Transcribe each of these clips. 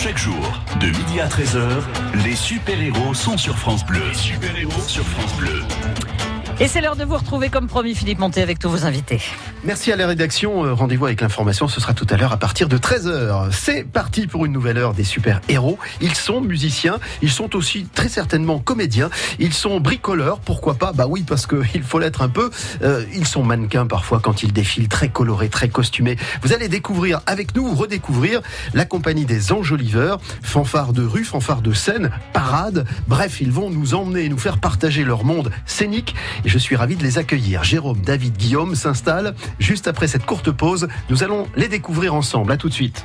Chaque jour, de midi à 13h, les super-héros sont sur France Bleu. Super-héros sur France Bleu. Et c'est l'heure de vous retrouver comme promis Philippe Monté avec tous vos invités. Merci à la rédaction. Euh, Rendez-vous avec l'information. Ce sera tout à l'heure à partir de 13h. C'est parti pour une nouvelle heure des super-héros. Ils sont musiciens. Ils sont aussi très certainement comédiens. Ils sont bricoleurs. Pourquoi pas? Bah oui, parce qu'il faut l'être un peu. Euh, ils sont mannequins parfois quand ils défilent, très colorés, très costumés. Vous allez découvrir avec nous, redécouvrir la compagnie des enjoliveurs. Fanfare de rue, fanfare de scène, parade. Bref, ils vont nous emmener et nous faire partager leur monde scénique. Et je suis ravi de les accueillir. Jérôme, David, Guillaume s'installent. Juste après cette courte pause, nous allons les découvrir ensemble. À tout de suite.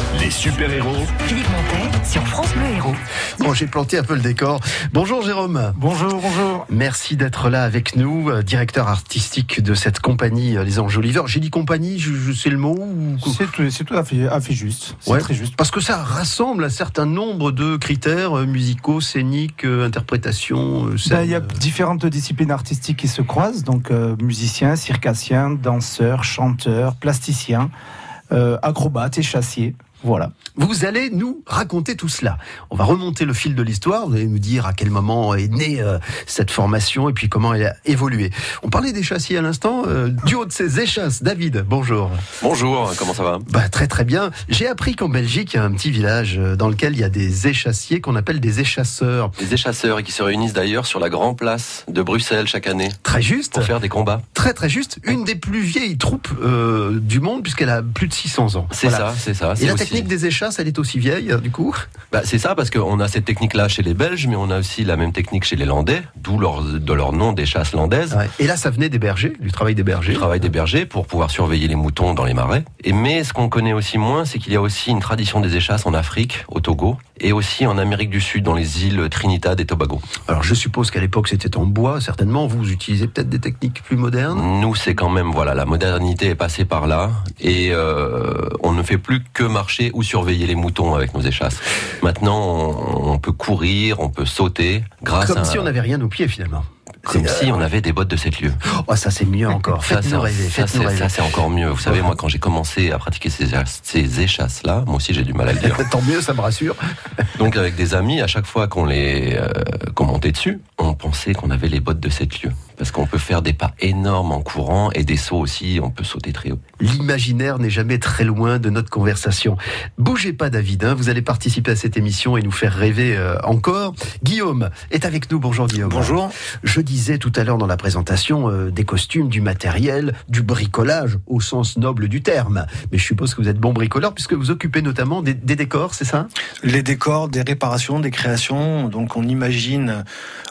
Les super-héros Philippe Montet sur France Bleu Héros. Bon, j'ai planté un peu le décor. Bonjour Jérôme. Bonjour, bonjour. Merci d'être là avec nous, euh, directeur artistique de cette compagnie euh, Les Enjoliveurs. J'ai dit compagnie, je, je sais le mot ou... C'est tout, c'est tout à fait, à fait juste. C'est Ouais, très juste. Parce que ça rassemble un certain nombre de critères euh, musicaux, scéniques, euh, interprétation. euh, Ben, Il y a euh, différentes disciplines artistiques qui se croisent, donc euh, musiciens, circassiens, danseurs, chanteurs, plasticiens, euh, acrobates et chassiers. Voilà. Vous allez nous raconter tout cela. On va remonter le fil de l'histoire. Vous allez nous dire à quel moment est née euh, cette formation et puis comment elle a évolué. On parlait des chassiers à l'instant. euh, du haut de ces échasses, David, bonjour. Bonjour, comment ça va? Bah, très très bien. J'ai appris qu'en Belgique, il y a un petit village euh, dans lequel il y a des échassiers qu'on appelle des échasseurs. Les échasseurs qui se réunissent d'ailleurs sur la grande place de Bruxelles chaque année Très juste. pour faire des combats. Très très juste. Une des plus vieilles troupes euh, du monde puisqu'elle a plus de 600 ans. C'est Voilà. ça, c'est ça. Et c'est la aussi- technique des échasses, elle est aussi vieille, euh, du coup Bah, c'est ça parce qu'on a cette technique-là chez les Belges, mais on a aussi la même technique chez les Landais, d'où leur, de leur nom des chasses landaises. Ouais. Et là, ça venait des bergers, du travail des bergers. Du travail des bergers pour pouvoir surveiller les moutons dans les marais. Et mais ce qu'on connaît aussi moins, c'est qu'il y a aussi une tradition des échasses en Afrique, au Togo, et aussi en Amérique du Sud, dans les îles Trinidad et Tobago. Alors, je suppose qu'à l'époque, c'était en bois, certainement. Vous utilisez peut-être des techniques plus modernes? Nous, c'est quand même, voilà, la modernité est passée par là, et euh, on ne fait plus que marcher ou surveiller les moutons avec nos échasses. Maintenant, on, on peut courir, on peut sauter, grâce Comme à... si on n'avait rien aux pieds, finalement. Comme si on avait des bottes de 7 lieues. Oh, ça, c'est mieux encore. Ça, Faites-nous c'est- rêver. ça, encore mieux. Vous savez, moi, quand j'ai commencé à pratiquer ces, ces échasses-là, moi aussi, j'ai du mal à le dire. Tant mieux, ça me rassure. Donc, avec des amis, à chaque fois qu'on les euh, qu'on montait dessus, on pensait qu'on avait les bottes de 7 lieues. Parce qu'on peut faire des pas énormes en courant et des sauts aussi, on peut sauter très haut. L'imaginaire n'est jamais très loin de notre conversation. Bougez pas, David. hein, vous allez participer à cette émission et nous faire rêver euh, encore. Guillaume est avec nous. Bonjour, Guillaume. Bonjour. Je disais tout à l'heure dans la présentation euh, des costumes, du matériel, du bricolage au sens noble du terme. Mais je suppose que vous êtes bon bricoleur puisque vous occupez notamment des, des décors, c'est ça? Les décors, des réparations, des créations. Donc on imagine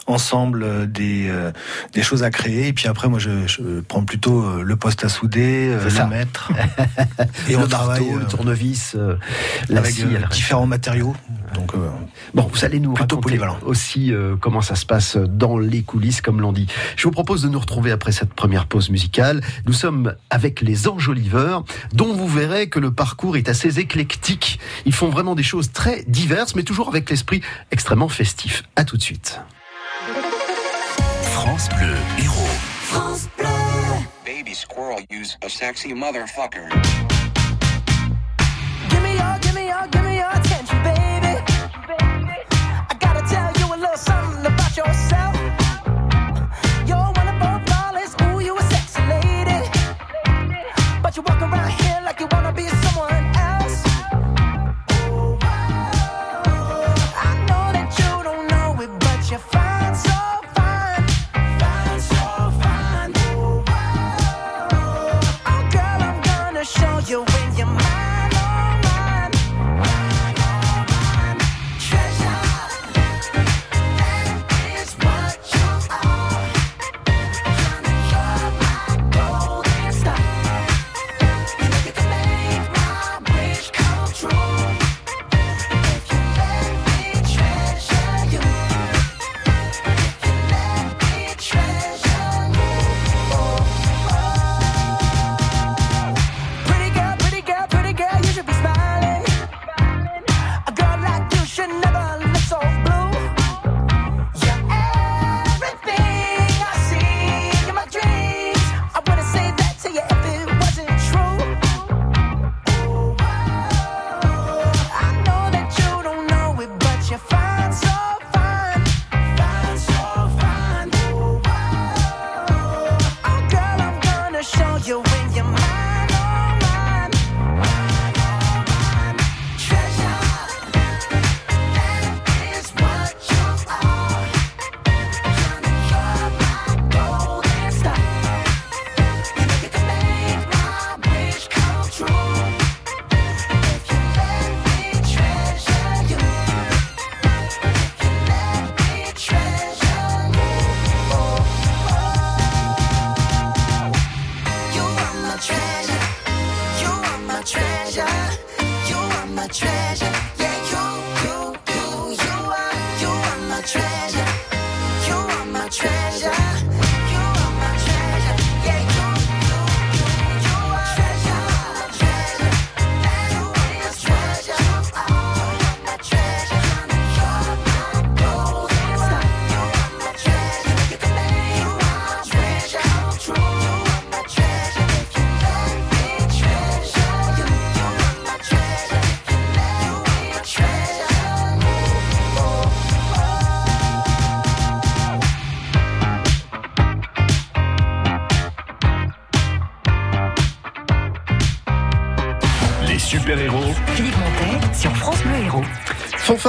ensemble des, euh, des choses à créer. Et puis après, moi, je, je prends plutôt euh, le poste à souder, euh, C'est ça. le maître. et le on travaille marteau, le euh, tournevis, la avec scie, différents matériaux. Donc Bon, vous allez nous Plutôt raconter polyvalent. aussi comment ça se passe dans les coulisses, comme l'on dit. Je vous propose de nous retrouver après cette première pause musicale. Nous sommes avec les Enjoliveurs, dont vous verrez que le parcours est assez éclectique. Ils font vraiment des choses très diverses, mais toujours avec l'esprit extrêmement festif. À tout de suite. France Bleu Héros. baby squirrel use a sexy motherfucker. Give me your, give me your, give me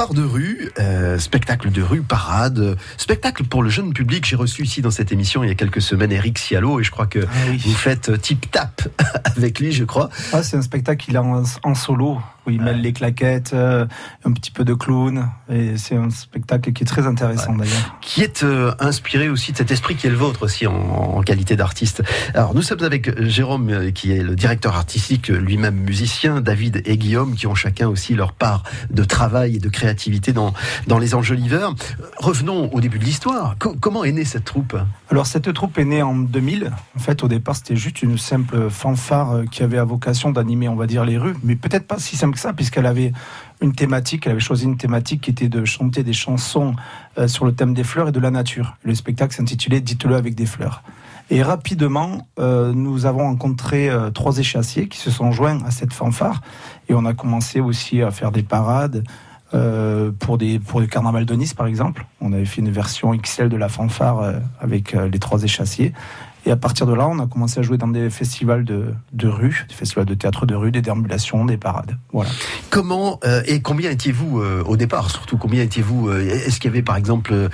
Fanfare de rue, euh, spectacle de rue, parade, euh, spectacle pour le jeune public. J'ai reçu ici dans cette émission il y a quelques semaines Eric Cialo et je crois que vous faites euh, tip tap avec lui, je crois. Ah, c'est un spectacle qu'il a en, en solo où il mêle les claquettes, euh, un petit peu de clown et c'est un spectacle qui est très intéressant d'ailleurs. Qui est euh, inspiré aussi de cet esprit qui est le vôtre aussi en, en qualité d'artiste. Alors nous sommes avec Jérôme euh, qui est le directeur artistique, lui-même musicien, David et Guillaume qui ont chacun aussi leur part de travail et de créativité dans, dans les enjoliveurs. Revenons au début de l'histoire. Co- comment est née cette troupe? Alors cette troupe est née en 2000. En fait, au départ, c'était juste une simple fanfare qui avait à vocation d'animer, on va dire, les rues, mais peut-être pas si simple que ça, puisqu'elle avait une thématique. Elle avait choisi une thématique qui était de chanter des chansons euh, sur le thème des fleurs et de la nature. Le spectacle s'intitulait Dites-le avec des fleurs. Et rapidement, euh, nous avons rencontré euh, trois échassiers qui se sont joints à cette fanfare, et on a commencé aussi à faire des parades. pour, des, pour le carnaval de Nice, par exemple, on avait fait une version XL de la fanfare avec les trois échassiers. Et à partir de là, on a commencé à jouer dans des festivals de, de rue, des festivals de théâtre de rue, des déambulations, des parades. Voilà. Comment euh, et combien étiez-vous euh, au départ Surtout combien étiez-vous euh, Est-ce qu'il y avait par exemple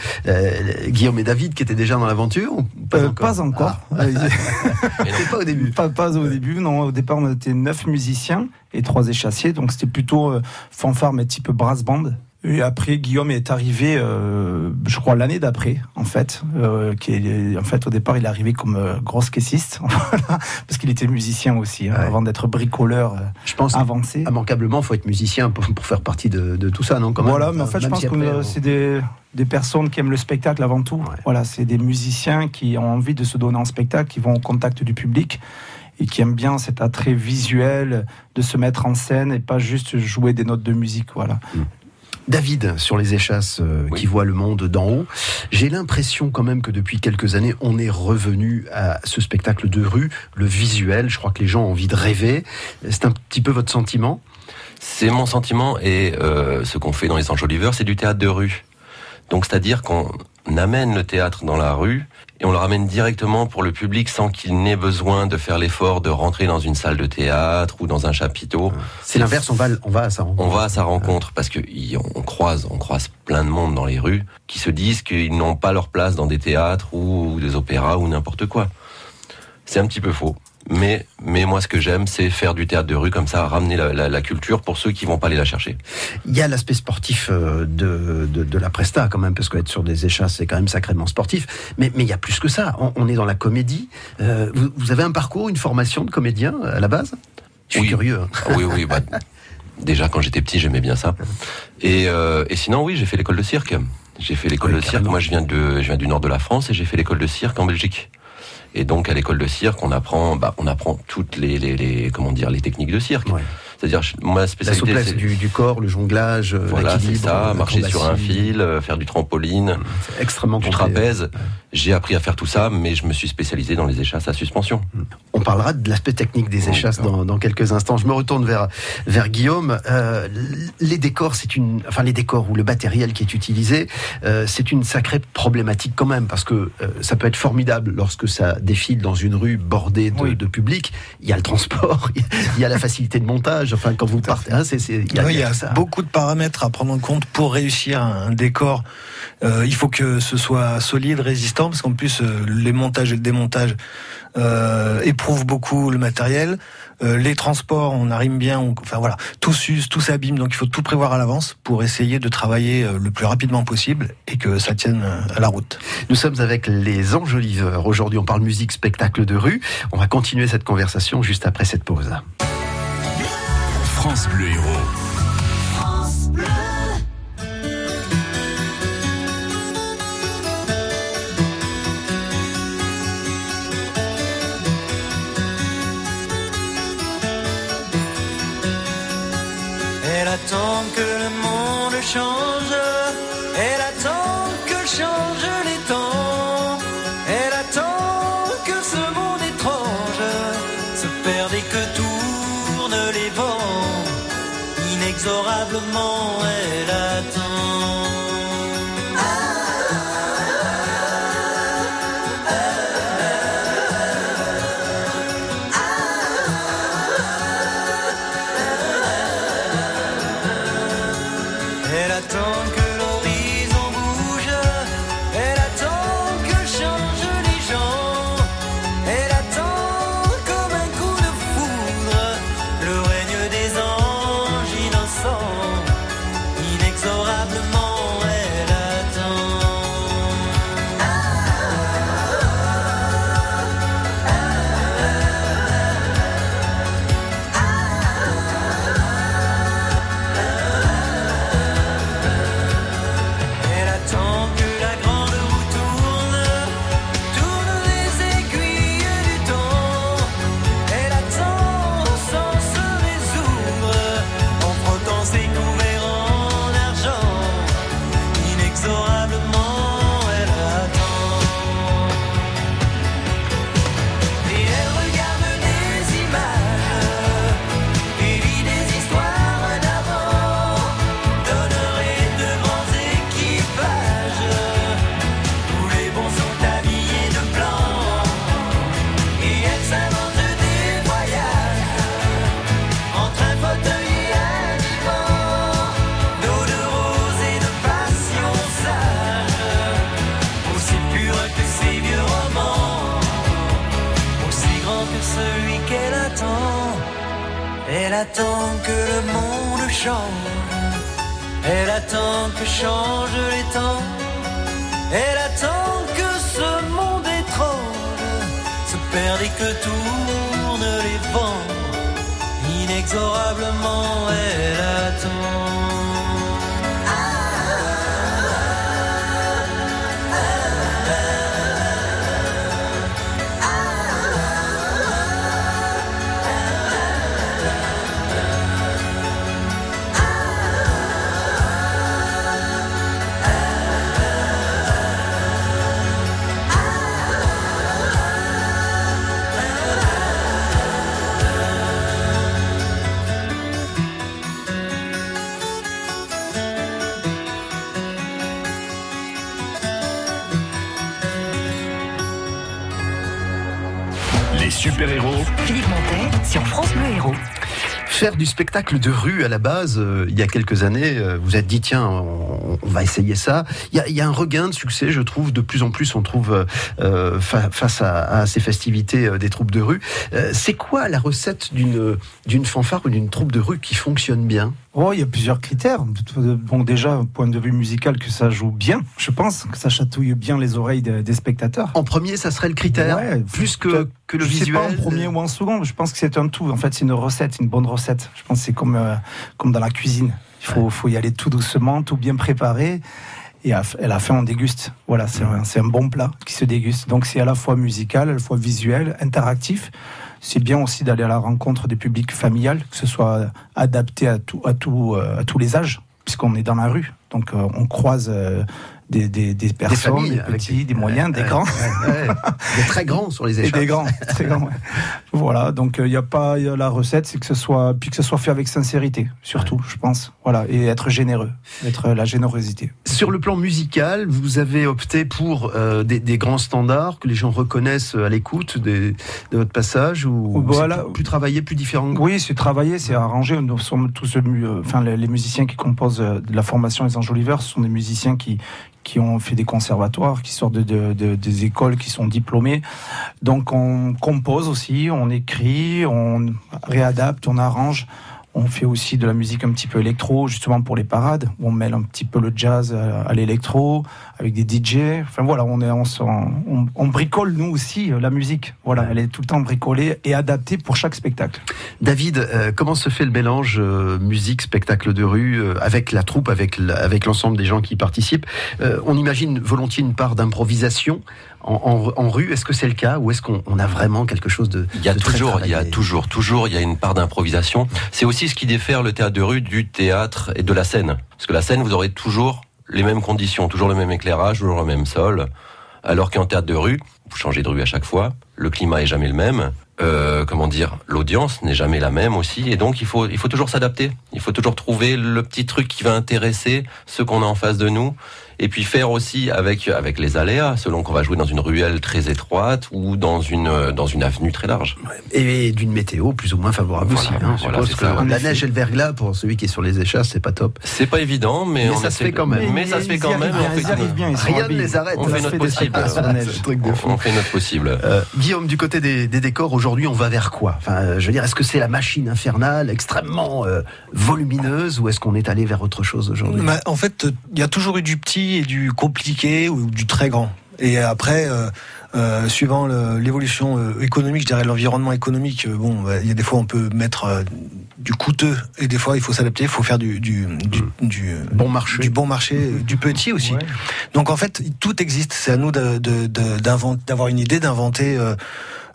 Guillaume et David qui étaient déjà dans l'aventure pas encore pas encore. Ah. Pas au début. Pas, pas au début, non. Au départ, on était neuf musiciens et trois échassiers, donc c'était plutôt fanfare, mais type brass band. Et après, Guillaume est arrivé, euh, je crois, l'année d'après, en fait. euh, qui est, en fait, au départ, il est arrivé comme euh, grosse caissiste, parce qu'il était musicien aussi, hein, Ouais. avant d'être bricoleur euh, Je pense avancé. immanquablement, faut être musicien pour, pour faire partie de, de tout ça, non quand même? Voilà, mais en fait, je pense si que après, c'est des, des personnes qui aiment le spectacle avant tout. Ouais. Voilà, c'est des musiciens qui ont envie de se donner en spectacle, qui vont au contact du public et qui aiment bien cet attrait visuel de se mettre en scène et pas juste jouer des notes de musique. Voilà. David, sur les échasses euh, Oui. qui voient le monde d'en haut, j'ai l'impression quand même que depuis quelques années, on est revenu à ce spectacle de rue, le visuel. Je crois que les gens ont envie de rêver. C'est un petit peu votre sentiment? C'est mon sentiment et euh, ce qu'on fait dans les enjoliveurs, c'est du théâtre de rue. Donc c'est-à-dire qu'on amène le théâtre dans la rue et on le ramène directement pour le public sans qu'il n'ait besoin de faire l'effort de rentrer dans une salle de théâtre ou dans un chapiteau. C'est l'inverse, on va, on va à ça. On va à sa rencontre parce que y- on croise, on croise plein de monde dans les rues qui se disent qu'ils n'ont pas leur place dans des théâtres ou des opéras ou n'importe quoi. C'est un petit peu faux. Mais, mais moi, ce que j'aime, c'est faire du théâtre de rue comme ça, ramener la, la- la culture pour ceux qui vont pas aller la chercher. Il y a l'aspect sportif euh, de, de, de la presta quand même, parce qu'être sur des échasses, c'est quand même sacrément sportif. Mais, mais il y a plus que ça. On, on est dans la comédie. Euh, vous, vous avez un parcours, une formation de comédien euh, à la base? Je suis Oui. curieux. hein. Ah oui, oui, bah, déjà quand j'étais petit, j'aimais bien ça. Et, euh, et sinon, oui, j'ai fait l'école de cirque. J'ai fait l'école Oui, de cirque. Moi, je viens, de, je viens du nord de la France et j'ai fait l'école de cirque en Belgique. Et donc, à l'école de cirque, on apprend, bah, on apprend toutes les, les, les- comment dire, les techniques de cirque. Ouais. C'est-à-dire, ma La spécialité, souplesse c'est du, du corps, le jonglage, euh, voilà, c'est ça, marcher sur un fil, euh, faire du trampoline, extrêmement du trapèze. J'ai appris à faire tout ça, mais je me suis spécialisé dans les échasses à suspension. On parlera de l'aspect technique des échasses dans, dans quelques instants. Je me retourne vers vers Guillaume. Euh, les décors, c'est une, enfin les décors ou le matériel qui est utilisé, euh, c'est une sacrée problématique quand même parce que euh, ça peut être formidable lorsque ça défile dans une rue bordée de, Oui. de public. Il y a le transport, il y a la facilité de montage. Enfin, quand vous partez, hein, c'est, c'est- il y a, Oui, il y a il y a tout ça. beaucoup de paramètres à prendre en compte pour réussir un, un décor. Euh, il faut que ce soit solide, résistant, parce qu'en plus euh, les montages et le démontage euh, éprouvent beaucoup le matériel. Euh, les transports, on arrive bien, on- enfin voilà, tout s'use, tout s'abîme, donc il faut tout prévoir à l'avance pour essayer de travailler le plus rapidement possible et que ça tienne à la route. Nous sommes avec les enjoliveurs. Aujourd'hui, on parle musique, spectacle de rue. On va continuer cette conversation juste après cette pause. France Bleu Héros. Elle attend que le monde change. Elle attend que changent les temps. Elle attend que ce monde étrange se perde et que tournent les vents. Inexorablement, elle attend. Attend que le monde change. Elle attend que changent les temps. Elle attend que ce monde étrange se perde et que tournent les vents. Inexorablement, elle attend. Super-héros Philippe Montet sur France Bleu Héros. Faire du spectacle de rue à la base, euh, il y a quelques années, euh, vous êtes dit tiens, on, on va essayer ça. Il y, a, il y a un regain de succès, je trouve, de plus en plus on trouve euh, euh, fa- face à, à ces festivités euh, des troupes de rue. Euh, C'est quoi la recette d'une d'une fanfare ou d'une troupe de rue qui fonctionne bien? Oh, il y a plusieurs critères. Bon, déjà, point de vue musical, que ça joue bien, je pense, que ça chatouille bien les oreilles de- des spectateurs. En premier, ça serait le critère, Ouais, plus que, que le je sais visuel. pas en premier ou en second, je pense que c'est un tout. En fait, c'est une recette, une bonne recette. Je pense que c'est comme, euh, comme dans la cuisine. Il faut, faut y aller tout doucement, tout bien préparé. Et à, la fin, on déguste. Voilà, c'est un, c'est un bon plat qui se déguste. Donc, c'est à la fois musical, à la fois visuel, interactif. C'est bien aussi d'aller à la rencontre des publics familiales, que ce soit adapté à, tout, à, tout, euh, à tous les âges, puisqu'on est dans la rue. Donc, euh, on croise euh, des, des, des personnes, des, petits, des moyens, des grands. Des très grands sur les Et échelles. des grands, très grands. Voilà, donc il n'y a pas y a la recette, c'est que ce soit puis que ce soit fait avec sincérité, surtout, je pense. Voilà, et être généreux, être euh, la générosité. Sur le plan musical, vous avez opté pour euh, des, des grands standards que les gens reconnaissent à l'écoute de votre passage ou Voilà. plus, plus travaillé, plus différent Oui, c'est travaillé, c'est arrangé. Nous sommes tous, euh, enfin, les, les musiciens qui composent euh, de la formation Les Anges ce sont des musiciens qui qui ont fait des conservatoires, qui sortent de, de- de- des écoles, qui sont diplômés. Donc on compose aussi, on écrit, on réadapte, on arrange. On fait aussi de la musique un petit peu électro, justement pour les parades, où on mêle un petit peu le jazz à, l'électro, avec des DJ. Enfin voilà, on, on, bricole nous aussi euh, la musique. Voilà, elle est tout le temps bricolée et adaptée pour chaque spectacle. David, euh, comment se fait le mélange euh, musique, spectacle de rue avec la troupe, avec l'ensemble des gens qui participent? On imagine volontiers une part d'improvisation en, en- en rue. Est-ce que c'est le cas ou est-ce qu'on on a vraiment quelque chose de Il y a toujours, il y a toujours, toujours, il y a une part d'improvisation. C'est aussi ce qui diffère le théâtre de rue du théâtre et de la scène. Parce que la scène, vous aurez toujours les mêmes conditions, toujours le même éclairage, toujours le même sol. Alors qu'en théâtre de rue, vous changez de rue à chaque fois, le climat est jamais le même. Euh, comment dire, l'audience n'est jamais la même aussi, et donc il faut, il faut toujours s'adapter. Il faut toujours trouver le petit truc qui va intéresser ceux qu'on a en face de nous, et puis faire aussi avec avec les aléas, selon qu'on va jouer dans une ruelle très étroite ou dans une dans une avenue très large. Et d'une météo plus ou moins favorable Voilà, aussi. hein. Voilà, que ça. La effet. neige et le verglas pour celui qui est sur les échasses, c'est pas top. C'est pas évident, mais, Mais on ça se fait quand même. Mais ça se fait quand même. Rien ne les arrête. On fait notre possible. On fait notre possible. Euh, Guillaume, du côté des, des décors, aujourd'hui, on va vers quoi? Enfin, euh, je veux dire, est-ce que c'est la machine infernale, extrêmement euh, volumineuse, ou est-ce qu'on est allé vers autre chose aujourd'hui? Bah, en fait, il y a toujours eu du petit et du compliqué ou du très grand. Et après, euh, euh, suivant l'évolution euh, économique, je dirais l'environnement économique, bon, bah, il y a des fois on peut mettre du coûteux et des fois il faut s'adapter, il faut faire du, du, du, du, Bon marché. du bon marché, du petit aussi. Ouais. Donc en fait, tout existe. C'est à nous d'avoir une idée, d'inventer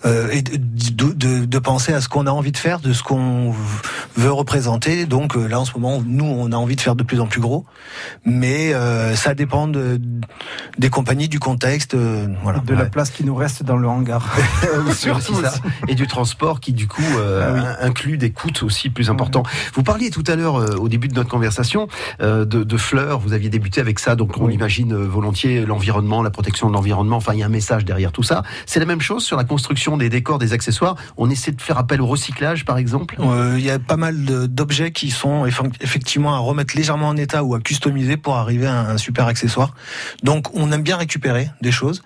euh, et de, de, de- de penser à ce qu'on a envie de faire, de ce qu'on veut représenter. Donc euh, là, en ce moment, nous, on a envie de faire de plus en plus gros, mais euh, ça dépend de, des compagnies, du contexte. euh, voilà. De la place qui nous reste dans le hangar. Aussi ça. Et du transport qui, du coup, euh, in- inclut des coûts aussi plus importants. Vous parliez tout à l'heure, euh, au début de notre conversation, euh, de, de fleurs. Vous aviez débuté avec ça, donc on Oui. imagine volontiers l'environnement, la protection de l'environnement. Enfin, il y a un message derrière tout ça. C'est la même chose sur la construction des décors, des accessoires. On essaie de faire appel au recyclage, par exemple. Euh, Il y a pas mal d'objets qui sont eff- effectivement à remettre légèrement en état ou à customiser pour arriver à un super accessoire. Donc on aime bien récupérer des choses,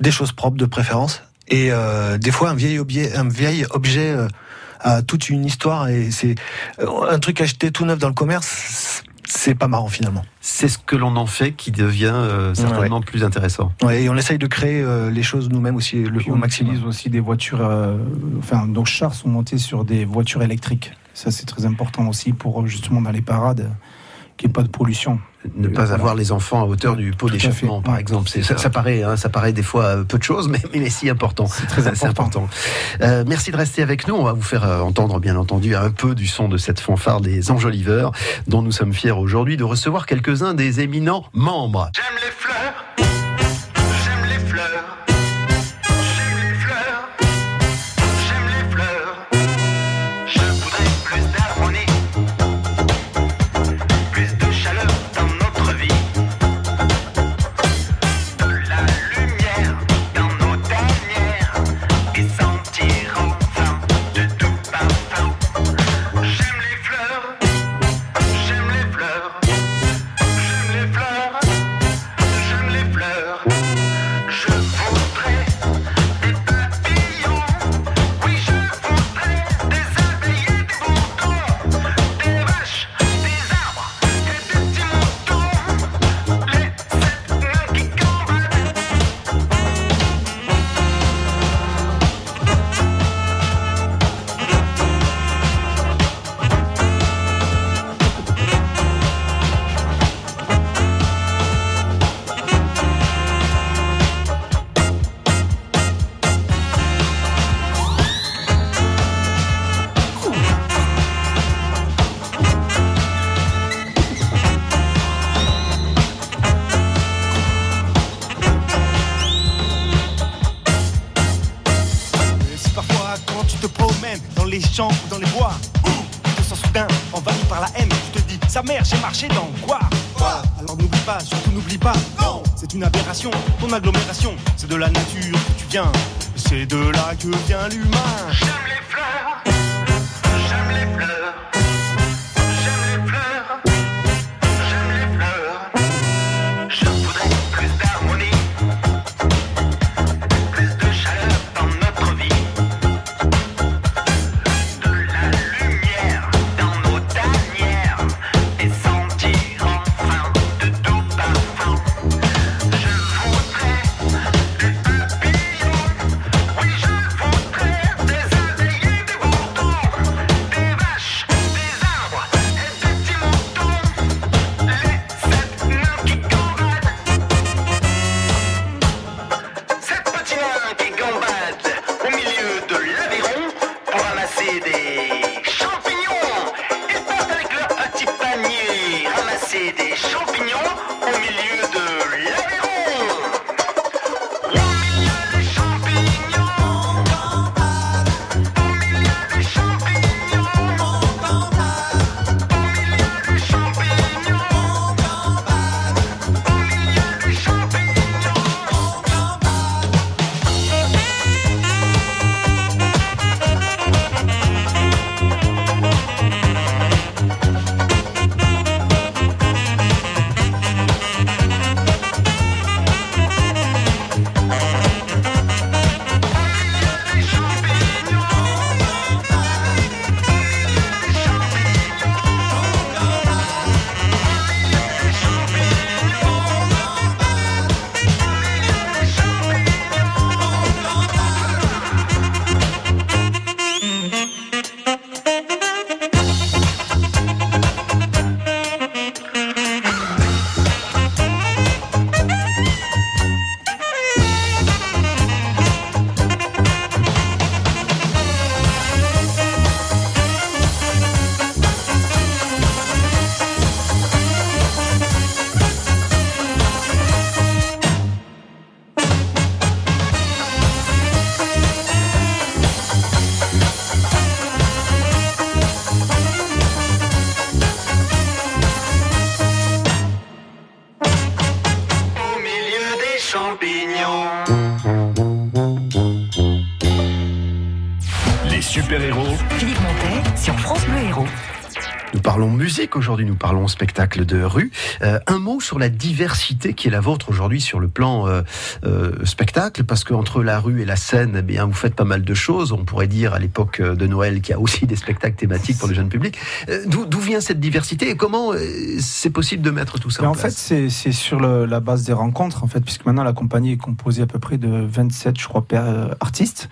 des choses propres de préférence, et euh, des fois un vieil objet, un vieil objet euh, a toute une histoire et c'est un truc acheté tout neuf dans le commerce. C'est pas marrant finalement. C'est ce que l'on en fait qui devient euh, certainement plus intéressant. Ouais, et on essaye de créer euh, les choses nous-mêmes aussi le on maximum. utilise aussi des voitures. euh, enfin, nos chars sont montés sur des voitures électriques. Ça, c'est très important aussi pour justement dans les parades qu'il n'y ait pas de pollution. Ne pas Voilà. avoir les enfants à hauteur du pot d'échappement, par exemple. Ça, paraît, hein, ça paraît des fois euh, peu de choses, mais, mais si important. C'est très important. Euh, merci de rester avec nous. On va vous faire euh, entendre, bien entendu, un peu du son de cette fanfare des enjoliveurs, dont nous sommes fiers aujourd'hui de recevoir quelques-uns des éminents membres. J'aime les fleurs, c'est de la nature que tu viens, c'est de là que vient l'humain. Nous parlons musique aujourd'hui, nous parlons spectacle de rue. Euh, un mot sur la diversité qui est la vôtre aujourd'hui sur le plan euh, euh, spectacle, parce qu'entre la rue et la scène, eh bien, vous faites pas mal de choses. On pourrait dire à l'époque de Noël qu'il y a aussi des spectacles thématiques pour le jeune public. Euh, D'où vient cette diversité et comment euh, c'est possible de mettre tout ça Mais en, en fait, place? c'est c'est sur le- la base des rencontres, en fait, puisque maintenant la compagnie est composée à peu près de 27, je crois, euh, artistes.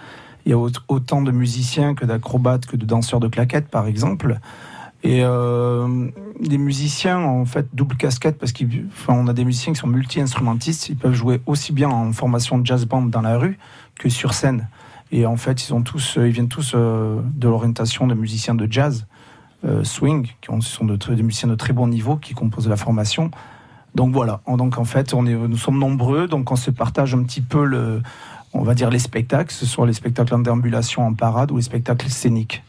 Il y a au- autant de musiciens que d'acrobates, que de danseurs de claquettes, par exemple. Et euh, les musiciens, en fait, double casquette, parce qu'on a des musiciens qui sont multi-instrumentistes. Ils peuvent jouer aussi bien en formation de jazz band dans la rue que sur scène. Et en fait, ils, ont tous, euh, ils viennent tous euh, de l'orientation de musiciens de jazz, euh, swing, qui sont des musiciens de très bon niveau qui composent la formation. Donc voilà. Donc en fait, on est, nous sommes nombreux, donc on se partage un petit peu le, on va dire les spectacles, que ce soit les spectacles en déambulation, en parade ou les spectacles scéniques.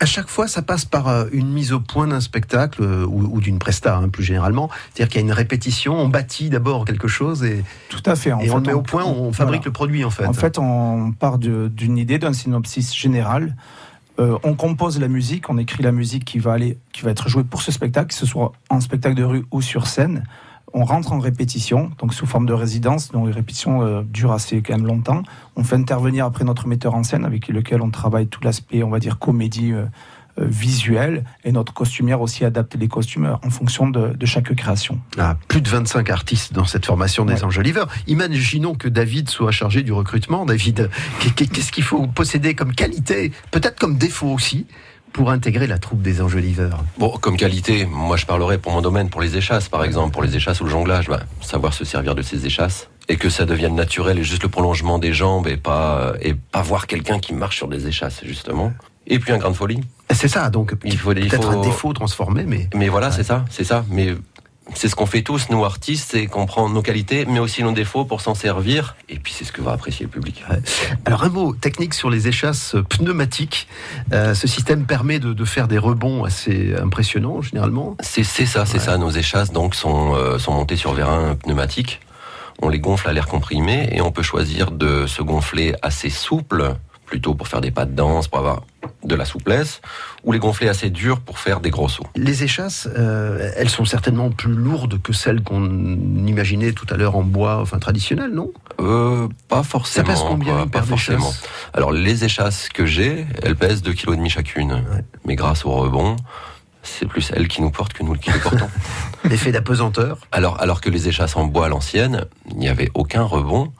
À chaque fois, ça passe par euh, une mise au point d'un spectacle euh, ou, ou d'une presta, hein, plus généralement. C'est-à-dire qu'il y a une répétition, on bâtit d'abord quelque chose et, Tout à fait. En et fait, on le met au point, on, fabrique le produit en fait. En fait, on part d'une idée, d'un synopsis général. Euh, on compose la musique, on écrit la musique qui va aller, qui va être jouée pour ce spectacle, que ce soit en spectacle de rue ou sur scène. On rentre en répétition, donc sous forme de résidence, dont les répétitions euh, durent assez quand même longtemps. On fait intervenir après notre metteur en scène, avec lequel on travaille tout l'aspect, on va dire, comédie euh, euh, visuelle, et notre costumière aussi adapte les costumes en fonction de, de chaque création. Ah, plus de 25 artistes dans cette formation des Ouais. Enjoliveurs. Imaginons que David soit chargé du recrutement. David, qu'est- qu'est-ce qu'il faut posséder comme qualité, peut-être comme défaut aussi, pour intégrer la troupe des Enjoliveurs? Bon, comme qualité, moi je parlerai pour mon domaine, pour les échasses par exemple, pour les échasses ou le jonglage, bah, savoir se servir de ces échasses et que ça devienne naturel et juste le prolongement des jambes et pas et pas voir quelqu'un qui marche sur des échasses justement. Et puis un grain de folie. C'est ça, donc Il faut, peut-être faut- un défaut transformé, mais Mais voilà, c'est ça, c'est ça. Mais c'est ce qu'on fait tous, nous artistes, c'est qu'on prend nos qualités, mais aussi nos défauts pour s'en servir. Et puis c'est ce que va apprécier le public. Alors un mot technique sur les échasses pneumatiques. Euh, ce système permet de, de faire des rebonds assez impressionnants généralement. C'est c'est ça, c'est ça. Nos échasses donc sont euh, sont montées sur vérin pneumatique. On les gonfle à l'air comprimé et on peut choisir de se gonfler assez souple, plutôt pour faire des pas de danse, pour avoir de la souplesse, ou les gonfler assez dur pour faire des gros sauts. Les échasses, euh, elles sont certainement plus lourdes que celles qu'on imaginait tout à l'heure en bois, enfin traditionnel, non? Euh, pas forcément. Ça pèse combien quoi, une Pas paire forcément. Alors les échasses que j'ai, elles pèsent 2,5 kg chacune. Mais grâce au rebond, c'est plus elles qui nous portent que nous qui les portons. L'effet d'apesanteur? Alors, alors que les échasses en bois à l'ancienne, il n'y avait aucun rebond.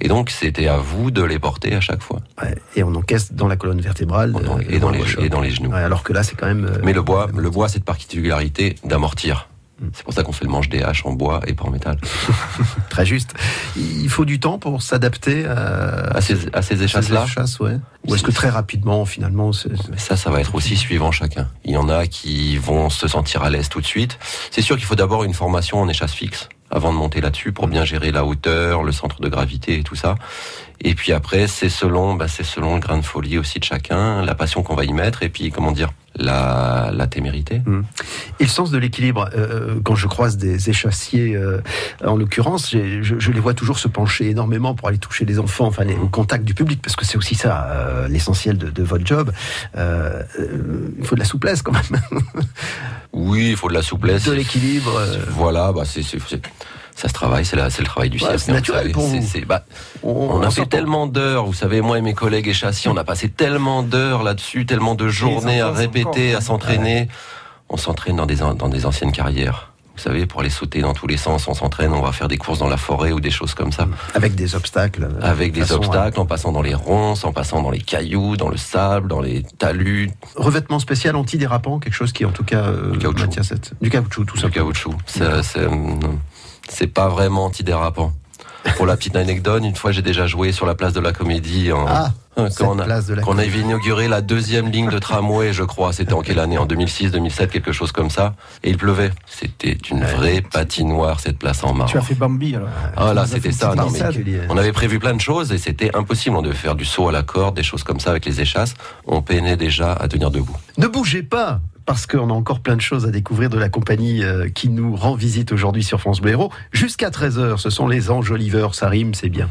Et donc, c'était à vous de les porter à chaque fois. Ouais, et on encaisse dans la colonne vertébrale On en- euh, et, dans les, et dans les genoux. Ouais, alors que là, c'est quand même. euh, Mais le bois, le bois, a cette particularité d'amortir. C'est pour ça qu'on fait le manche des haches en bois et pas en métal. Très juste. Il faut du temps pour s'adapter à, À ces, à ces échasses-là, ouais. Ou est-ce que très rapidement, finalement, Mais ça, ça va être aussi suivant chacun. Il y en a qui vont se sentir à l'aise tout de suite. C'est sûr qu'il faut d'abord une formation en échasse fixe avant de monter là-dessus pour bien gérer la hauteur, le centre de gravité et tout ça. Et puis après, c'est selon, bah, c'est selon le grain de folie aussi de chacun, la passion qu'on va y mettre et puis comment dire, la, la témérité. Et le sens de l'équilibre, euh, quand je croise des échassiers, euh, en l'occurrence, je, je les vois toujours se pencher énormément pour aller toucher les enfants, enfin les, au contact du public, parce que c'est aussi ça euh, l'essentiel de, de votre job. Euh, euh, il faut de la souplesse quand même, Oui, il faut de la souplesse. de l'équilibre. euh, Voilà, bah c'est- ça se travaille, c'est, le travail du Ouais, cirque. c'est naturel pour vous. Bah, on, On a fait tellement d'heures, vous savez, moi et mes collègues échassiers, on a passé tellement d'heures là-dessus, tellement de journées à répéter, à s'entraîner. On s'entraîne dans des, an- dans des anciennes carrières. Vous savez, pour aller sauter dans tous les sens, on s'entraîne, on va faire des courses dans la forêt ou des choses comme ça. avec des obstacles. euh, Avec de des obstacles, en passant dans les ronces, en passant dans les cailloux, dans le sable, dans les talus, euh, Revêtement spécial antidérapant, quelque chose qui en tout cas euh, Du caoutchouc. cette du caoutchouc, tout du ça. caoutchouc. C'est, c'est, pas vraiment antidérapant. Pour la petite anecdote, une fois j'ai déjà joué sur la place de la Comédie en, Ah, quand on a, quand avait inauguré la deuxième ligne de tramway, je crois, c'était en quelle année? En 2006, 2007, quelque chose comme ça. Et il pleuvait. C'était une vraie patinoire, cette place en marbre. Tu as fait Bambi alors. Ah là, c'était ça. Non, mais on avait prévu plein de choses et c'était impossible. On devait faire du saut à la corde, des choses comme ça avec les échasses. On peinait déjà à tenir debout. Ne bougez pas parce qu'on a encore plein de choses à découvrir de la compagnie euh, qui nous rend visite aujourd'hui sur France Bleu. Jusqu'à 13h, ce sont les enjoliveurs, ça rime, c'est bien.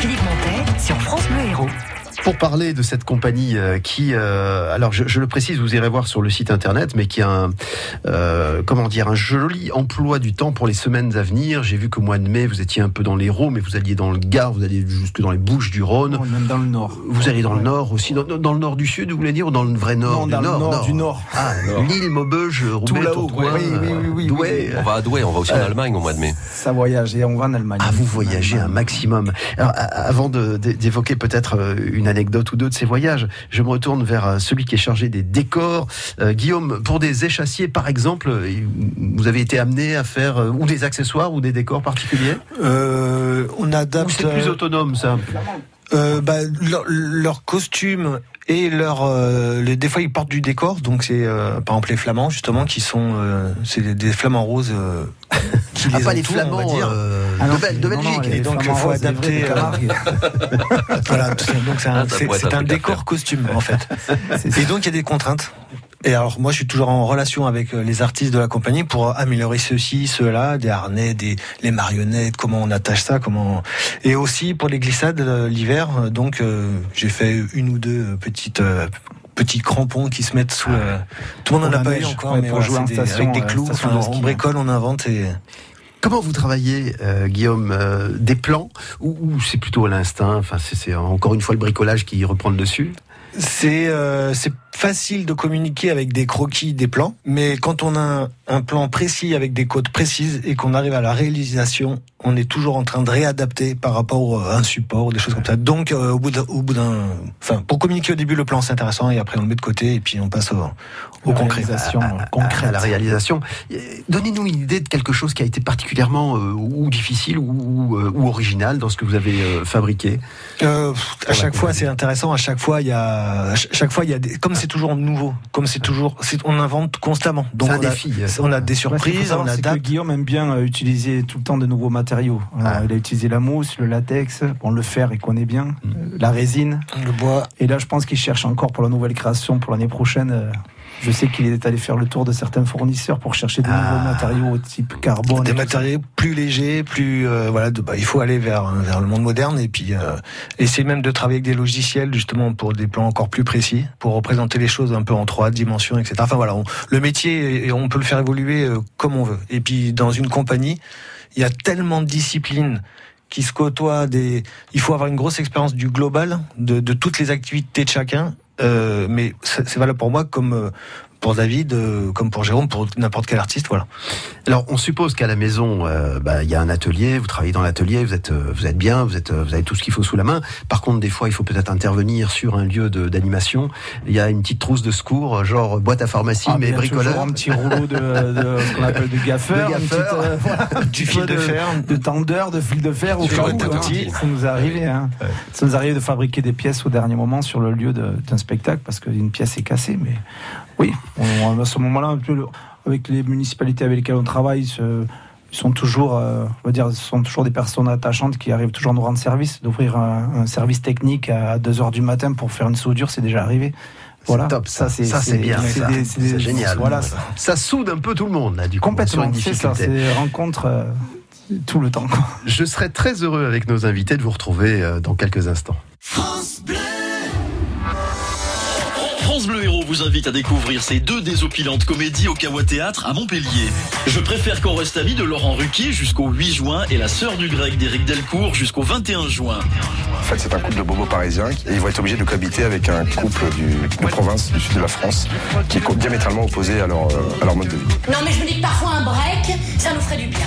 Philippe Montet sur France Bleu Héros. Pour parler de cette compagnie euh, qui, euh, alors je, je le précise, vous irez voir sur le site internet, mais qui a un, euh, comment dire, un joli emploi du temps pour les semaines à venir. J'ai vu qu'au mois de mai, vous étiez un peu dans l'Hérault, mais vous alliez dans le Gard, vous alliez jusque dans les Bouches du Rhône. Même dans le nord. Vous allez dans le nord aussi, dans, dans le nord du sud, vous voulez dire, ou dans le vrai nord Non, du dans le nord, nord du nord. Ah, Lille, Maubeuge, Roubaix. Tourcoing, Oui, oui, oui, oui, Douai. On va à Douai, on va aussi en Allemagne au mois de mai. Ça voyage et on va en Allemagne. Ah, vous voyagez un maximum. Alors, avant d'évoquer peut-être une anecdote ou deux de ces voyages, je me retourne vers euh, celui qui est chargé des décors. Euh, Guillaume, pour des échassiers, par exemple, euh, vous avez été amené à faire euh, ou des accessoires ou des décors particuliers Euh, on adapte. c'est plus autonome, ça Euh, bah, leur, leur costume et leur euh, les, des fois ils portent du décor donc c'est euh, par exemple les flamands justement qui sont euh, c'est des, des flamants roses euh, qui Ah, les pas les entourent, on va Flamands dire. euh, Ah non, de, Bel- de non, non, Belgique. et donc il Flamands faut adapter euh, voilà donc c'est un, Ah, c'est- un décor faire. costume en fait et donc il y a des contraintes et alors moi je suis toujours en relation avec euh, les artistes de la compagnie pour améliorer ceci, cela, des harnais, des les marionnettes, comment on attache ça, comment et aussi pour les glissades euh, l'hiver. euh, Donc euh, j'ai fait une ou deux euh, petites euh, petits crampons qui se mettent sous. le- Tout le monde n'en a pas eu encore, ouais, mais pour jouer en station, avec des euh, clous. enfin, de on bricole, on invente et. Comment vous travaillez, euh, Guillaume euh, Des plans ou, ou c'est plutôt à l'instinct Enfin, c'est c'est encore une fois le bricolage qui reprend le dessus? C'est euh, facile de communiquer avec des croquis, des plans, mais quand on a un, plan précis avec des codes précises et qu'on arrive à la réalisation, on est toujours en train de réadapter par rapport à un support, des choses comme ça. Donc, euh, au bout d'un, enfin, pour communiquer au début le plan c'est intéressant et après on le met de côté et puis on passe au, au concret. réalisation, À, à la réalisation. Euh, Donnez-nous une idée de quelque chose qui a été particulièrement euh, ou difficile ou, ou, euh, ou original dans ce que vous avez euh, fabriqué. Euh, à chaque fois, c'est intéressant. À chaque fois, il y a, à ch- chaque fois, il y a des, comme c'est toujours nouveau, comme c'est toujours, on invente constamment. Donc C'est un défi, on a des faut surprises, on c'est que adapte. Guillaume aime bien euh, utiliser tout le temps de nouveaux matériaux. Alors, Il a utilisé la mousse, le latex, bon, le fer, il connaît bien, Mm. euh, la résine. Le bois. Et là, je pense qu'il cherche encore pour la nouvelle création pour l'année prochaine. Euh, Je sais qu'il est allé faire le tour de certains fournisseurs pour chercher de nouveaux matériaux type carbone. Des matériaux plus légers, plus euh, voilà. de- bah, il faut aller vers vers le monde moderne et puis euh, essayer même de travailler avec des logiciels justement pour des plans encore plus précis, pour représenter les choses un peu en trois dimensions, etc. Enfin voilà, on- le métier, on peut le faire évoluer euh, comme on veut. Et puis dans une compagnie, il y a tellement de disciplines qui se côtoient. Des, il faut avoir une grosse expérience du global, de, de toutes les activités de chacun. Euh, mais c'est valable pour moi comme euh, pour David, euh, comme pour Jérôme, pour n'importe quel artiste, voilà. Alors, on suppose qu'à la maison, euh, bah, il y a un atelier. Vous travaillez dans l'atelier, vous êtes, euh, vous êtes bien, vous êtes, euh, vous avez tout ce qu'il faut sous la main. Par contre, des fois, il faut peut-être intervenir sur un lieu d'animation. Il y a une petite trousse de secours, genre boîte à pharmacie, Ah, mais bricoleur. un petit rouleau de, de ce qu'on appelle de gaffeur, gaffeur. petite, euh, voilà, petit fil de fer. de tendeur, de fil de fer Du hein. petit. Ça nous est arrivé. Hein. Ça nous arrive de fabriquer des pièces au dernier moment sur le lieu d'un spectacle parce qu'une pièce est cassée. Mais oui, on, à ce moment-là, avec les municipalités avec lesquelles on travaille, ce- ils sont toujours, euh, on va dire, ce sont toujours des personnes attachantes qui arrivent toujours à nous rendre service. D'offrir un, un service technique à 2 heures du matin pour faire une soudure, c'est déjà arrivé. Voilà, top, ça, c'est ça c'est bien, c'est ça. génial. Voilà, ça soude un peu tout le monde là, du coup, sur Complètement, une c'est ça, difficulté. c'est rencontre euh, tout le temps. quoi. Je serais très heureux avec nos invités de vous retrouver euh, dans quelques instants. France Bleu Héros vous invite à découvrir ces deux désopilantes comédies au Kawa Théâtre à Montpellier. Je préfère qu'on reste amis de Laurent Ruquier jusqu'au 8 juin et la sœur du grec d'Éric Delcourt jusqu'au 21 juin. En fait, c'est un couple de bobos parisiens et ils vont être obligés de cohabiter avec un couple du, de province du sud de la France qui est diamétralement opposé à leur, euh, à leur mode de vie. Non, mais je me dis que parfois un break, ça nous ferait du bien.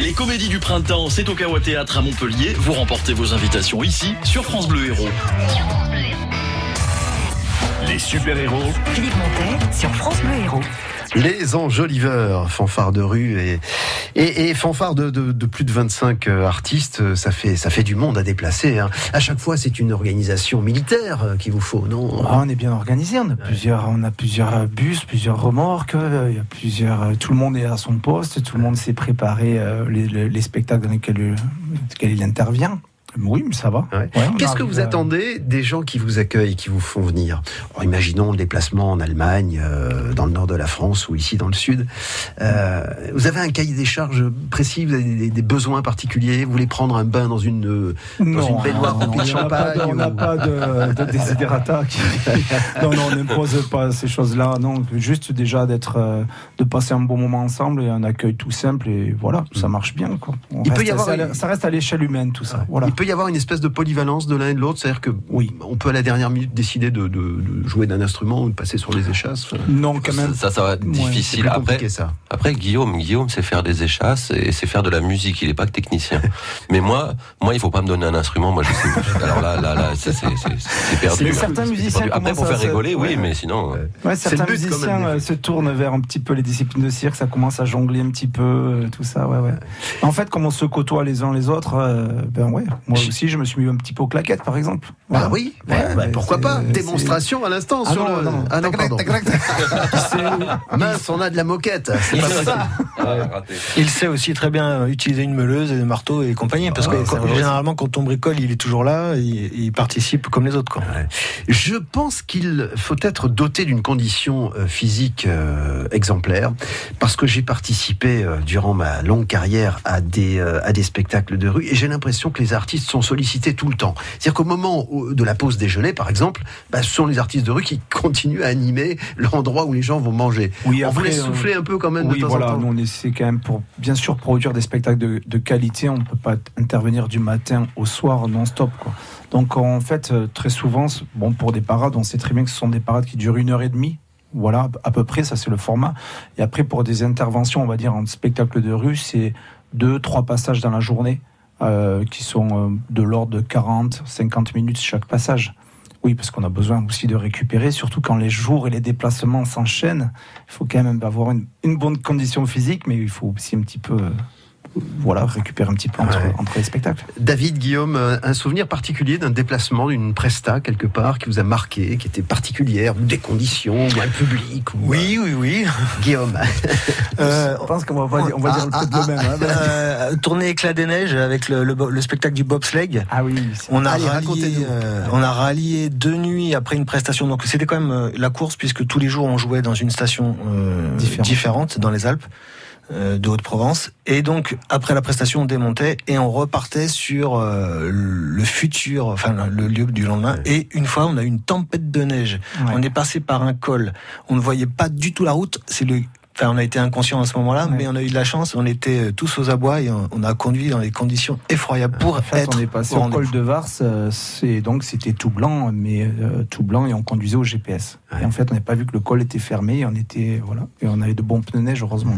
Les comédies du printemps, c'est au Kawa Théâtre à Montpellier. Vous remportez vos invitations ici sur France Bleu Héros. Les super-héros Philippe Montet sur France Bleu Héros. Les enjoliveurs, fanfare de rue et, et, et fanfare de, de, de plus de 25 euh, artistes, euh, ça fait, ça fait du monde à déplacer. hein. À chaque fois, c'est une organisation militaire euh, qu'il vous faut, non? Ah, on est bien organisé, on a plusieurs, on a plusieurs bus, plusieurs remorques, il y a plusieurs, tout le monde est à son poste, tout le monde s'est préparé euh, les, les- les spectacles dans lesquels, dans lesquels il intervient. Oui, mais ça va. Ouais, Qu'est-ce que arrive vous à- attendez des gens qui vous accueillent, qui vous font venir? Alors, Imaginons le déplacement en Allemagne, euh, dans le nord de la France ou ici dans le sud. Euh, vous avez un cahier des charges précis, vous avez des, des besoins particuliers, vous voulez prendre un bain dans une, euh, dans Non, une baignoire non, remplie de on n'a pas de- champagne On n'a ou- pas de, de desiderata qui- Non, non, on n'impose pas ces choses-là. Non, juste déjà d'être, euh, de passer un bon moment ensemble et un accueil tout simple et voilà, ça marche bien. Quoi. Il peut y avoir ça, reste à l'échelle humaine tout ça. Voilà. Il peut y avoir une espèce de polyvalence de l'un et de l'autre, c'est-à-dire que oui. on peut à la dernière minute décider de, de- de jouer d'un instrument ou de passer sur les échasses. Non, quand même. Ça, ça va être Ouais, difficile. Après, ça. après, Guillaume, Guillaume, c'est faire des échasses et c'est faire de la musique. Il n'est pas que technicien. Mais moi, moi, il faut pas me donner un instrument. Moi, je sais. Alors là, là, là, c'est perdu. Certains musiciens. Après, pour faire rigoler, oui, mais sinon. euh, Ouais, certains but, musiciens euh, se tournent vers un petit peu les disciplines de cirque, ça commence à jongler un petit peu, euh, tout ça, ouais, ouais. En fait, comme on se côtoie les uns les autres, ben ouais, moi aussi, je me suis mis un petit peu aux claquettes, par exemple. Ah oui, Ouais, bah, bah, pourquoi pas? c'est- Démonstration à l'instant Ah sur non, le. non. Ah non, pardon. Mince, on a de la moquette. C'est Il pas sait, facile. il sait aussi très bien utiliser une meuleuse et des marteaux et compagnie, parce que quand- vrai. généralement quand on bricole, il est toujours là, il, il participe comme les autres. Quoi. Je pense qu'il faut être doté d'une condition euh, physique euh, exemplaire, parce que j'ai participé euh, durant ma longue carrière à des, euh, à des spectacles de rue, et j'ai l'impression que les artistes sont sollicités tout le temps. C'est-à-dire qu'au moment de la pause déjeuner, par exemple, bah, ce sont les artistes de rue qui continuent à animer l'endroit où les gens vont manger. Oui, on après, voulait euh, souffler un peu quand même Oui, de temps voilà, en temps. nous on c'est quand même pour bien sûr produire des spectacles de, de qualité. On ne peut pas intervenir du matin au soir non-stop. Donc en fait, euh, très souvent, bon, pour des parades, on sait très bien que ce sont des parades qui durent une heure et demie. Voilà, à peu près, ça c'est le format. Et après, pour des interventions, on va dire en spectacle de rue, c'est deux, trois passages dans la journée euh, qui sont euh, de l'ordre de 40, 50 minutes chaque passage. Oui, parce qu'on a besoin aussi de récupérer, surtout quand les jours et les déplacements s'enchaînent. Il faut quand même avoir une, une bonne condition physique, mais il faut aussi un petit peu, euh, voilà, récupérer un petit peu entre, Ouais. entre les spectacles. David, Guillaume, euh, un souvenir particulier d'un déplacement, d'une presta quelque part qui vous a marqué, qui était particulière, ou des conditions, ou un public ou, Oui, oui, oui. Guillaume. Euh, Je pense qu'on va, dire- on va dire ah, peut-être le même. hein. Euh, tournée éclat des neiges avec le, le, le spectacle du bobsleigh. Ah oui, On a Allez, rallié, euh, on a rallié deux nuits après une prestation. Donc c'était quand même euh, la course puisque tous les jours on jouait dans une station euh, Différente. différente dans les Alpes euh, de Haute-Provence. Et donc après la prestation on démontait et on repartait sur euh, le futur, enfin le lieu du lendemain. Et une fois on a eu une tempête de neige. Ouais. On est passé par un col. On ne voyait pas du tout la route. C'est le Enfin, on a été inconscient à ce moment-là, Ouais. mais on a eu de la chance. On était euh, tous aux abois et on, on a conduit dans des conditions effroyables pour En fait, être on est passé au col de Vars, euh, c'est donc c'était tout blanc, mais euh, tout blanc et on conduisait au GPS. Et en fait, on n'a pas vu que le col était fermé, et on était voilà, et on avait de bons pneus neige heureusement.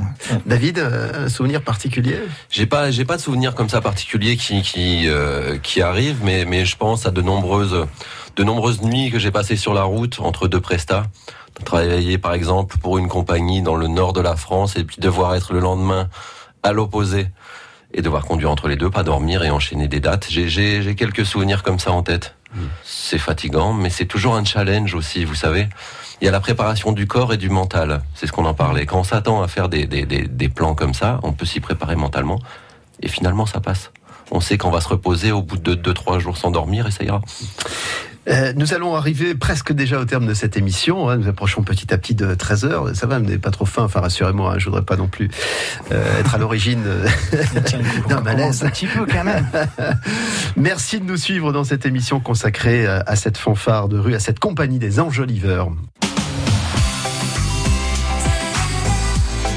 David, euh, un souvenir particulier? J'ai pas, j'ai pas de souvenir comme ça particulier qui qui euh, qui arrive, mais mais je pense à de nombreuses de nombreuses nuits que j'ai passées sur la route entre deux prestats. Travailler par exemple pour une compagnie dans le nord de la France et puis devoir être le lendemain à l'opposé et devoir conduire entre les deux, pas dormir et enchaîner des dates. J'ai j'ai j'ai quelques souvenirs comme ça en tête. C'est fatigant, mais c'est toujours un challenge aussi, vous savez. Il y a la préparation du corps et du mental. C'est ce qu'on en parlait. Quand on s'attend à faire des, des, des, des plans comme ça, on peut s'y préparer mentalement. Et finalement, ça passe. On sait qu'on va se reposer au bout de 2-3 jours sans dormir et ça ira. Euh, nous allons arriver presque déjà au terme de cette émission. hein. Nous approchons petit à petit de 13h. Ça va, vous n'avez pas trop faim. Enfin, rassurez-moi, hein, je voudrais pas non plus euh, être à l'origine euh, d'un malaise. Un petit peu quand même. Merci de nous suivre dans cette émission consacrée à à cette fanfare de rue, à cette compagnie des enjoliveurs.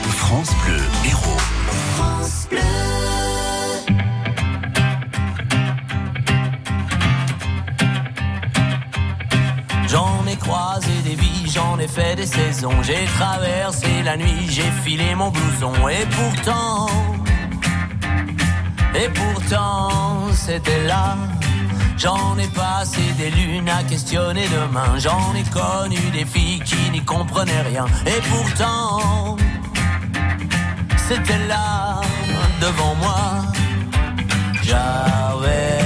France Bleu vies, j'en ai fait des saisons. J'ai traversé la nuit, j'ai filé mon blouson. Et pourtant, et pourtant, c'était là. J'en ai passé des lunes à questionner demain. J'en ai connu des filles qui n'y comprenaient rien. Et pourtant, c'était là, devant moi. J'avais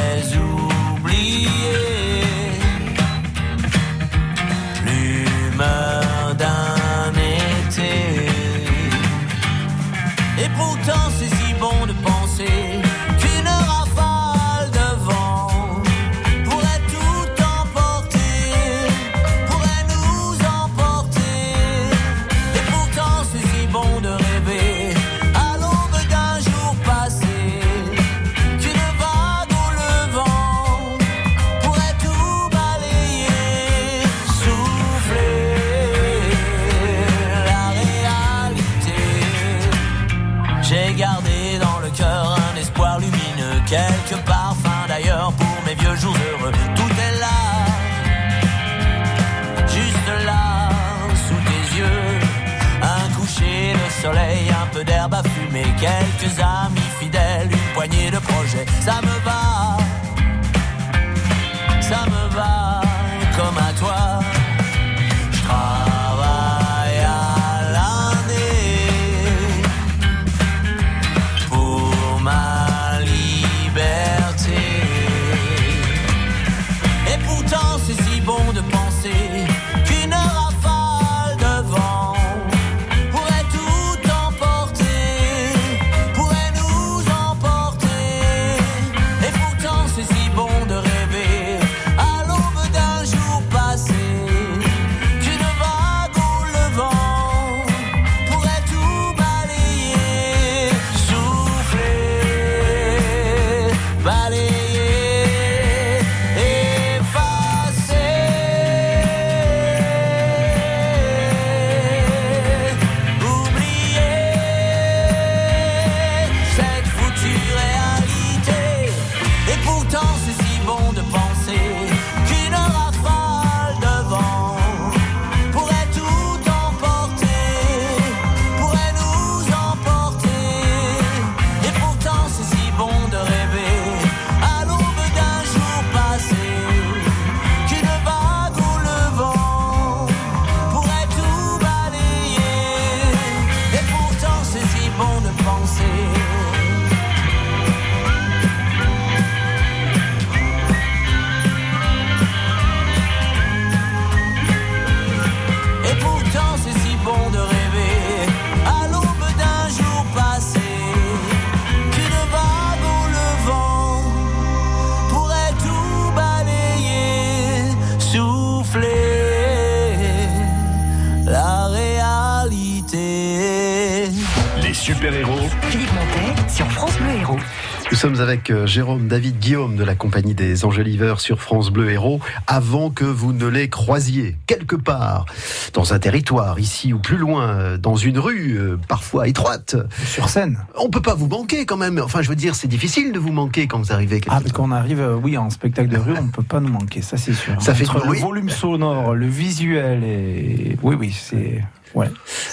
avec euh, Jérôme David Guillaume de la compagnie des Angéliveurs sur France Bleu Héros avant que vous ne les croisiez quelque part dans un territoire ici ou plus loin euh, dans une rue euh, parfois étroite sur scène. On peut pas vous manquer quand même. Enfin, je veux dire, c'est difficile de vous manquer quand vous arrivez. quelque Ah, mais quand on arrive, euh, oui, en spectacle de rue, on ne peut pas nous manquer, ça c'est sûr. Ça fait Entre le volume sonore, le visuel et oui, oui, c'est ouais.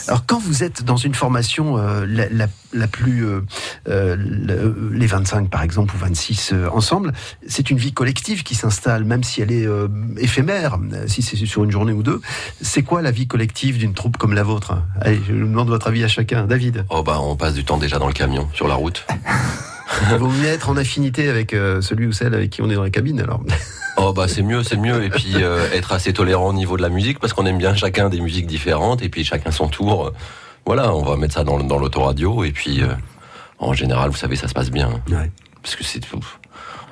Alors quand vous êtes dans une formation euh, la, la- la plus euh, euh, le- les 25 par exemple ou 26 euh, ensemble, c'est une vie collective qui s'installe même si elle est euh, éphémère, euh, si c'est sur une journée ou deux. C'est quoi la vie collective d'une troupe comme la vôtre? Allez, je demande votre avis à chacun. David. Oh bah on passe du temps déjà dans le camion, sur la route. Vous mieux être en affinité avec euh, celui ou celle avec qui on est dans la cabine alors. Oh bah c'est mieux, c'est mieux. Et puis euh, être assez tolérant au niveau de la musique parce qu'on aime bien chacun des musiques différentes et puis chacun son tour. Voilà, on va mettre ça dans, l'autoradio et puis euh, en général, vous savez, ça se passe bien. Parce que c'est,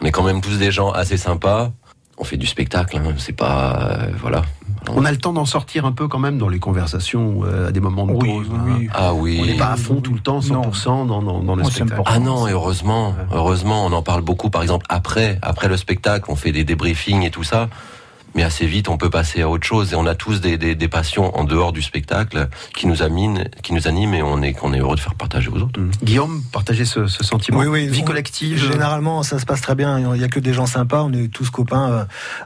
on est quand même tous des gens assez sympas. On fait du spectacle, hein, c'est pas euh, voilà. On a le temps d'en sortir un peu quand même dans les conversations euh, à des moments de pause. hein. Ah oui. On n'est pas à fond tout le temps, 100% dans, dans, dans le spectacle. Ah non, et heureusement, heureusement, on en parle beaucoup. Par exemple, après, après le spectacle, on fait des débriefings et tout ça. Mais assez vite, on peut passer à autre chose. Et on a tous des, des, des passions en dehors du spectacle qui nous animent, qui nous animent, et on est, qu'on est heureux de faire partager aux autres. Guillaume, partagez ce, ce sentiment. Oui, oui. Vie on- collective. Généralement, ça se passe très bien. Il n'y a que des gens sympas. On est tous copains.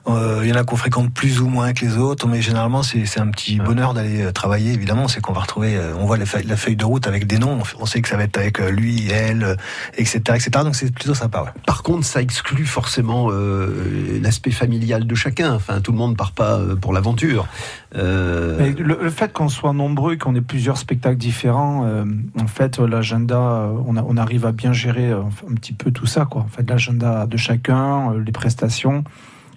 Euh, euh, Il y en a qu'on fréquente plus ou moins que les autres. Mais généralement, c'est un petit bonheur d'aller euh, travailler. Évidemment, c'est qu'on va retrouver. euh, On voit la feuille, la feuille de route avec des noms. On sait que ça va être avec euh, lui, elle, euh, etc., etc. Donc c'est plutôt sympa. Ouais. Par contre, ça exclut forcément euh, l'aspect familial de chacun. Enfin, tout le monde part pas euh, pour l'aventure. Euh, le, le fait qu'on soit nombreux, qu'on ait plusieurs spectacles différents, euh, en fait, l'agenda, on, arrive à bien gérer un petit peu tout ça, quoi. En fait, l'agenda de chacun, les prestations,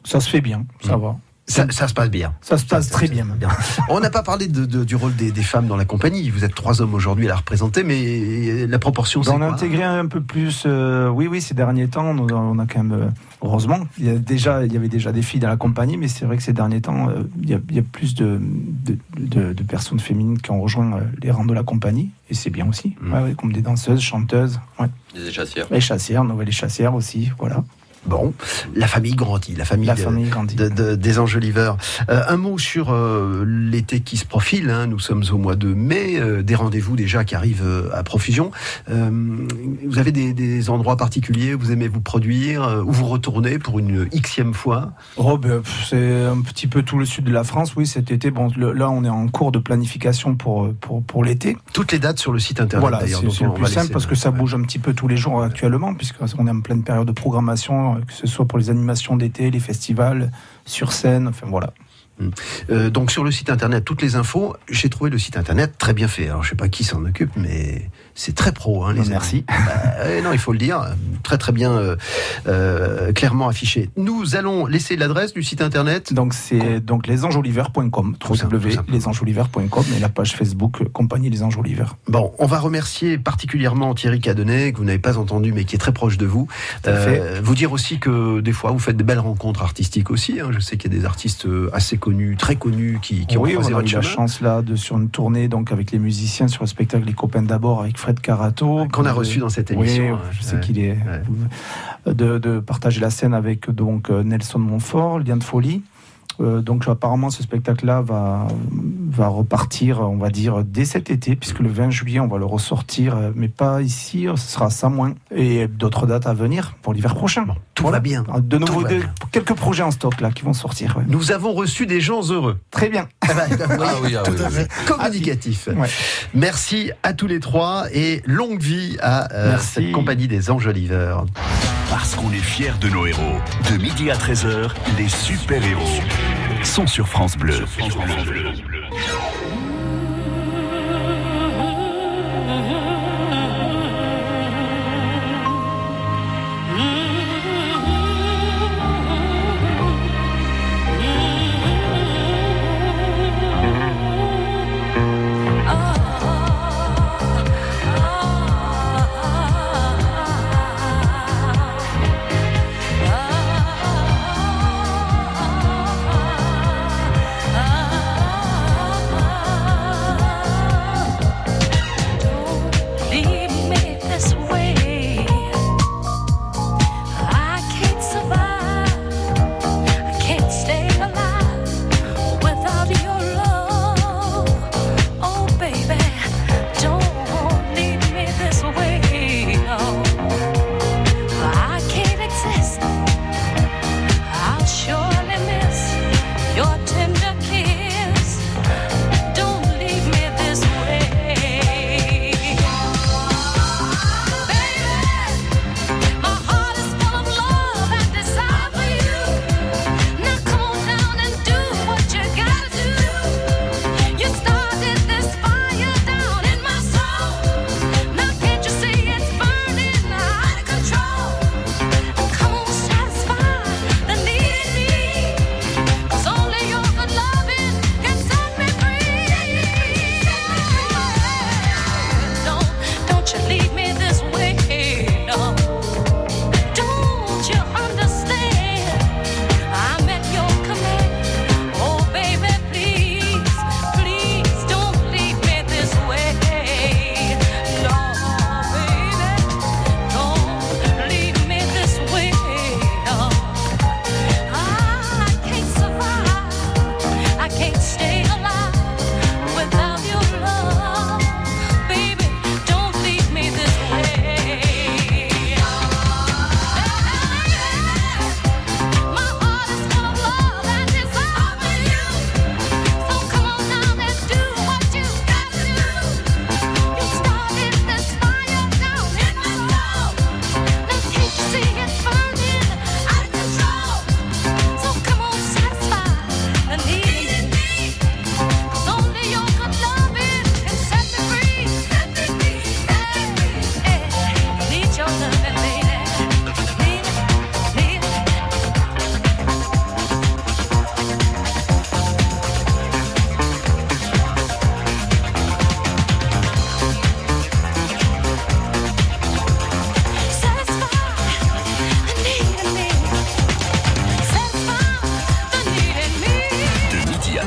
ça se fait bien, ça va. Ça, ça se passe bien. Ça se passe très bien. Bien. On n'a pas parlé de- de- du rôle des, des femmes dans la compagnie. Vous êtes trois hommes aujourd'hui à la représenter, mais la proportion, c'est on a intégré un peu plus. euh, oui, oui, ces derniers temps, on a, quand même. euh, heureusement, il y, a déjà, il y avait déjà des filles dans la compagnie, mais c'est vrai que ces derniers temps, euh, il, y a, il y a plus de, de, de- de personnes féminines qui ont rejoint les rangs de la compagnie, et c'est bien aussi. Mm. Ouais, ouais, comme des danseuses, chanteuses. Ouais. Des chassières. Les chassières, nouvelles les chassières aussi, voilà. Bon, la famille grandit, la famille, La de- famille grandit. de- de- des Enjoliveurs. Euh, un mot sur euh, l'été qui se profile. hein. Nous sommes au mois de mai, euh, des rendez-vous déjà qui arrivent à profusion. Vous avez des, des endroits particuliers où vous aimez vous produire, où vous retournez pour une xème fois? Oh, ben, c'est un petit peu tout le sud de la France, oui, cet été. Bon, le- là, on est en cours de planification pour, pour, pour l'été. Toutes les dates sur le site internet Voilà, c'est le plus simple parce que ça bouge un petit peu tous les jours actuellement, puisqu'on est en pleine période de programmation, euh, que ce soit pour les animations d'été, les festivals, sur scène, enfin voilà. Euh, donc sur le site internet, toutes les infos. J'ai trouvé le site internet très bien fait. Alors je sais pas qui s'en occupe, mais c'est très pro, hein, les merci. Bah, ouais, non, il faut le dire, très très bien, euh, euh, clairement affiché. Nous allons laisser l'adresse du site internet. Donc c'est donc www.lesangeolivers.com et la page Facebook euh, Compagnie Les Anges Olivers. Bon, on va remercier particulièrement Thierry Cadenet, que vous n'avez pas entendu, mais qui est très proche de vous. Euh, vous dire aussi que des fois, vous faites de belles rencontres artistiques aussi. hein. Je sais qu'il y a des artistes euh, assez connus, très connus, qui, qui ont oui, croisé on a votre eu la chance là de sur une tournée donc avec les musiciens sur le spectacle Les copains d'abord avec Fred Carato Qu'on a reçu dans cette oui, émission. je sais Ouais. qu'il est de, de partager la scène avec donc euh, Nelson Montfort, Lien de folie. Euh, donc apparemment ce spectacle-là va, va repartir, on va dire, dès cet été, puisque le 20 juillet on va le ressortir, euh, mais pas ici, euh, ce sera à Samoin. Et d'autres dates à venir pour l'hiver prochain. Tout va bien. De nouveau, va de- bien. quelques projets en stock là qui vont sortir. ouais. Nous avons reçu des gens heureux. Très bien. Ah bah, Ah oui, ah tout oui, à oui. fait. Communicatif. Ouais. Merci à tous les trois et longue vie à euh, cette compagnie des Enjoliveurs. Parce qu'on est fiers de nos héros. De midi à 13h, les super-héros sont sur France Bleu.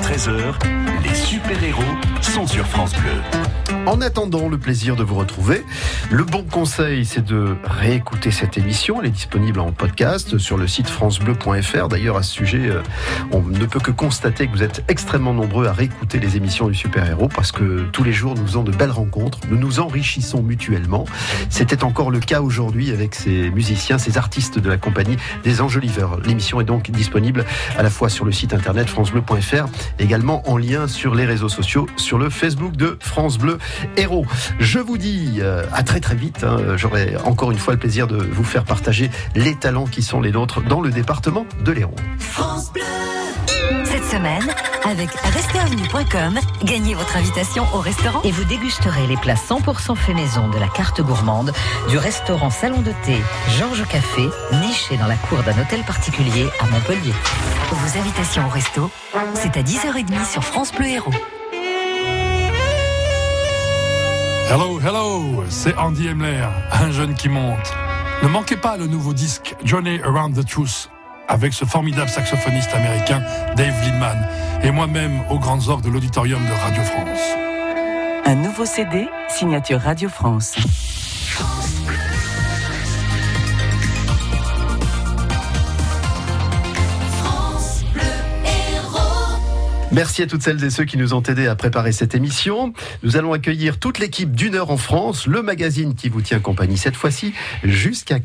Les super-héros sont sur France Bleu. En attendant le plaisir de vous retrouver, le bon conseil, c'est de réécouter cette émission. Elle est disponible en podcast sur le site francebleu.fr. D'ailleurs, à ce sujet, euh, on ne peut que constater que vous êtes extrêmement nombreux à réécouter les émissions du super-héros parce que tous les jours, nous faisons de belles rencontres. Nous nous enrichissons mutuellement. C'était encore le cas aujourd'hui avec ces musiciens, ces artistes de la compagnie des Enjoliveurs. L'émission est donc disponible à la fois sur le site internet francebleu.fr, également en lien sur les réseaux sociaux, sur le Facebook de France Bleu Héros. Je vous dis euh, à très très vite. hein. J'aurai encore une fois le plaisir de vous faire partager les talents qui sont les nôtres dans le département de l'Hérault. Cette semaine, avec restaurantvenue.com, gagnez votre invitation au restaurant. Et vous dégusterez les plats 100% fait maison de la carte gourmande du restaurant Salon de thé Georges Café, niché dans la cour d'un hôtel particulier à Montpellier. Vos invitations au resto, c'est à 10h30 sur France Bleu Héros. Hello, hello, c'est Andy Emler, un jeune qui monte. Ne manquez pas le nouveau disque Journey Around the Truth avec ce formidable saxophoniste américain Dave Lindman et moi-même aux grandes orgues de l'auditorium de Radio France. Un nouveau CD, signature Radio France. Merci à toutes celles et ceux qui nous ont aidés à préparer cette émission. Nous allons accueillir toute l'équipe d'une heure en France, le magazine qui vous tient compagnie cette fois-ci jusqu'à